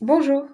Bonjour,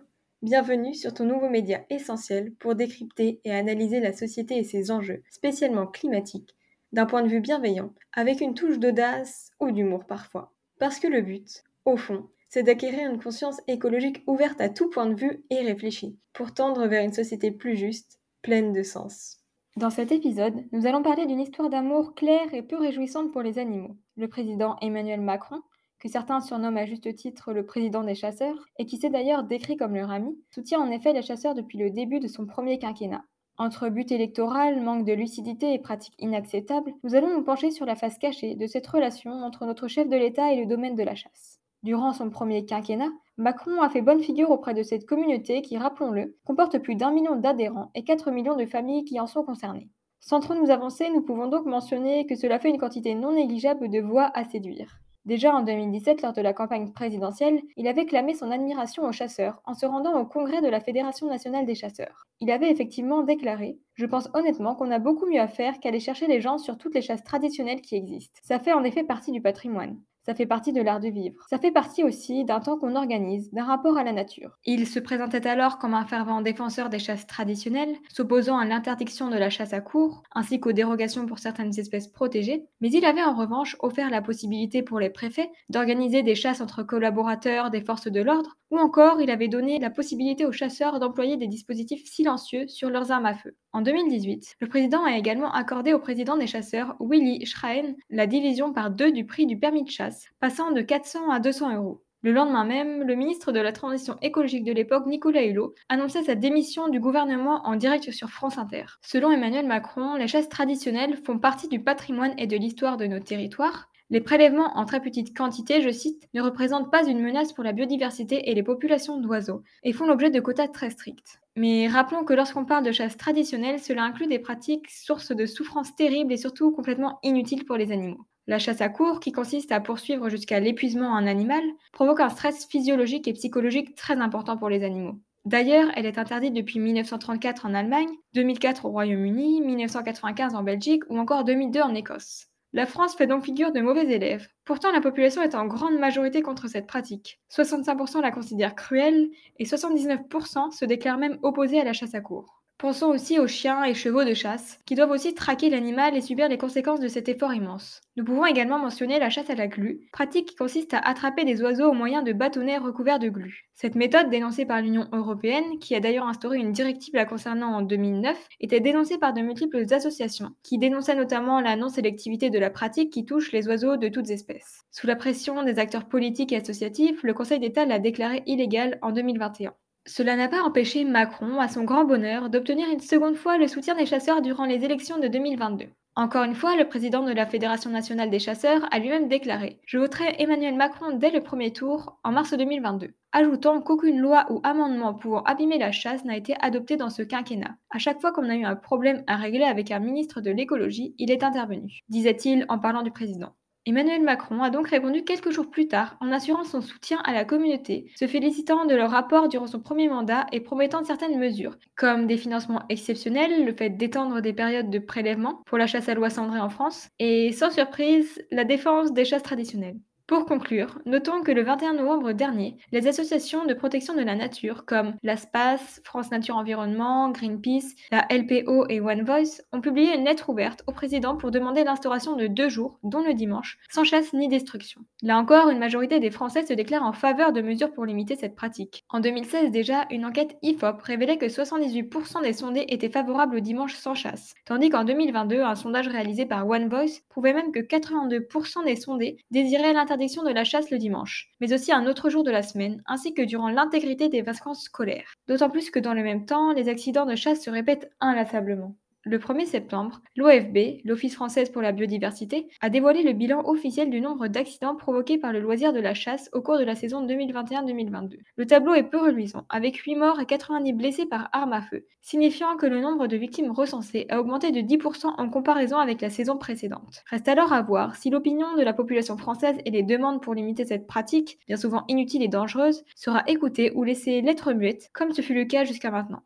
bienvenue sur ton nouveau média essentiel pour décrypter et analyser la société et ses enjeux, spécialement climatiques, d'un point de vue bienveillant, avec une touche d'audace ou d'humour parfois. Parce que le but, au fond, c'est d'acquérir une conscience écologique ouverte à tout point de vue et réfléchie, pour tendre vers une société plus juste, pleine de sens. Dans cet épisode, nous allons parler d'une histoire d'amour claire et peu réjouissante pour les animaux. Le président Emmanuel Macron que certains surnomment à juste titre le président des chasseurs, et qui s'est d'ailleurs décrit comme leur ami, soutient en effet les chasseurs depuis le début de son premier quinquennat. Entre but électoral, manque de lucidité et pratiques inacceptables, nous allons nous pencher sur la face cachée de cette relation entre notre chef de l'État et le domaine de la chasse. Durant son premier quinquennat, Macron a fait bonne figure auprès de cette communauté qui, rappelons-le, comporte plus d'un million d'adhérents et 4 millions de familles qui en sont concernées. Sans trop nous avancer, nous pouvons donc mentionner que cela fait une quantité non négligeable de voix à séduire. Déjà en 2017, lors de la campagne présidentielle, il avait clamé son admiration aux chasseurs en se rendant au congrès de la Fédération nationale des chasseurs. Il avait effectivement déclaré Je pense honnêtement qu'on a beaucoup mieux à faire qu'aller chercher les gens sur toutes les chasses traditionnelles qui existent. Ça fait en effet partie du patrimoine. Ça fait partie de l'art de vivre. Ça fait partie aussi d'un temps qu'on organise, d'un rapport à la nature. Il se présentait alors comme un fervent défenseur des chasses traditionnelles, s'opposant à l'interdiction de la chasse à cours, ainsi qu'aux dérogations pour certaines espèces protégées, mais il avait en revanche offert la possibilité pour les préfets d'organiser des chasses entre collaborateurs des forces de l'ordre, ou encore il avait donné la possibilité aux chasseurs d'employer des dispositifs silencieux sur leurs armes à feu. En 2018, le président a également accordé au président des chasseurs, Willy Schrein, la division par deux du prix du permis de chasse passant de 400 à 200 euros. Le lendemain même, le ministre de la Transition écologique de l'époque, Nicolas Hulot, annonçait sa démission du gouvernement en direct sur France Inter. Selon Emmanuel Macron, les chasses traditionnelles font partie du patrimoine et de l'histoire de nos territoires. Les prélèvements en très petite quantité, je cite, ne représentent pas une menace pour la biodiversité et les populations d'oiseaux, et font l'objet de quotas très stricts. Mais rappelons que lorsqu'on parle de chasse traditionnelle, cela inclut des pratiques sources de souffrances terribles et surtout complètement inutiles pour les animaux. La chasse à court, qui consiste à poursuivre jusqu'à l'épuisement un animal, provoque un stress physiologique et psychologique très important pour les animaux. D'ailleurs, elle est interdite depuis 1934 en Allemagne, 2004 au Royaume-Uni, 1995 en Belgique ou encore 2002 en Écosse. La France fait donc figure de mauvais élèves. Pourtant, la population est en grande majorité contre cette pratique. 65% la considèrent cruelle et 79% se déclarent même opposés à la chasse à court. Pensons aussi aux chiens et chevaux de chasse, qui doivent aussi traquer l'animal et subir les conséquences de cet effort immense. Nous pouvons également mentionner la chasse à la glu, pratique qui consiste à attraper des oiseaux au moyen de bâtonnets recouverts de glu. Cette méthode, dénoncée par l'Union européenne, qui a d'ailleurs instauré une directive la concernant en 2009, était dénoncée par de multiples associations, qui dénonçaient notamment la non-sélectivité de la pratique qui touche les oiseaux de toutes espèces. Sous la pression des acteurs politiques et associatifs, le Conseil d'État l'a déclaré illégale en 2021. Cela n'a pas empêché Macron, à son grand bonheur, d'obtenir une seconde fois le soutien des chasseurs durant les élections de 2022. Encore une fois, le président de la Fédération nationale des chasseurs a lui-même déclaré Je voterai Emmanuel Macron dès le premier tour, en mars 2022, ajoutant qu'aucune loi ou amendement pouvant abîmer la chasse n'a été adopté dans ce quinquennat. À chaque fois qu'on a eu un problème à régler avec un ministre de l'écologie, il est intervenu, disait-il en parlant du président. Emmanuel Macron a donc répondu quelques jours plus tard en assurant son soutien à la communauté, se félicitant de leur rapport durant son premier mandat et promettant certaines mesures, comme des financements exceptionnels, le fait d'étendre des périodes de prélèvement pour la chasse à loi cendrée en France, et sans surprise, la défense des chasses traditionnelles. Pour conclure, notons que le 21 novembre dernier, les associations de protection de la nature comme l'ASPAS, France Nature Environnement, Greenpeace, la LPO et One Voice ont publié une lettre ouverte au président pour demander l'instauration de deux jours, dont le dimanche, sans chasse ni destruction. Là encore, une majorité des Français se déclarent en faveur de mesures pour limiter cette pratique. En 2016 déjà, une enquête IFOP révélait que 78% des sondés étaient favorables au dimanche sans chasse, tandis qu'en 2022, un sondage réalisé par One Voice prouvait même que 82% des sondés désiraient de la chasse le dimanche, mais aussi un autre jour de la semaine, ainsi que durant l'intégrité des vacances scolaires. D'autant plus que dans le même temps, les accidents de chasse se répètent inlassablement. Le 1er septembre, l'OFB, l'Office française pour la biodiversité, a dévoilé le bilan officiel du nombre d'accidents provoqués par le loisir de la chasse au cours de la saison 2021-2022. Le tableau est peu reluisant, avec 8 morts et 90 blessés par arme à feu, signifiant que le nombre de victimes recensées a augmenté de 10% en comparaison avec la saison précédente. Reste alors à voir si l'opinion de la population française et les demandes pour limiter cette pratique, bien souvent inutile et dangereuse, sera écoutée ou laissée lettre muette, comme ce fut le cas jusqu'à maintenant.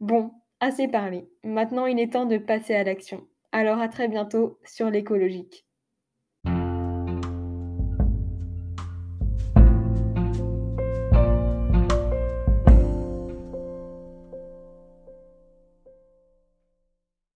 Bon, Assez parlé. Maintenant, il est temps de passer à l'action. Alors à très bientôt sur l'écologique.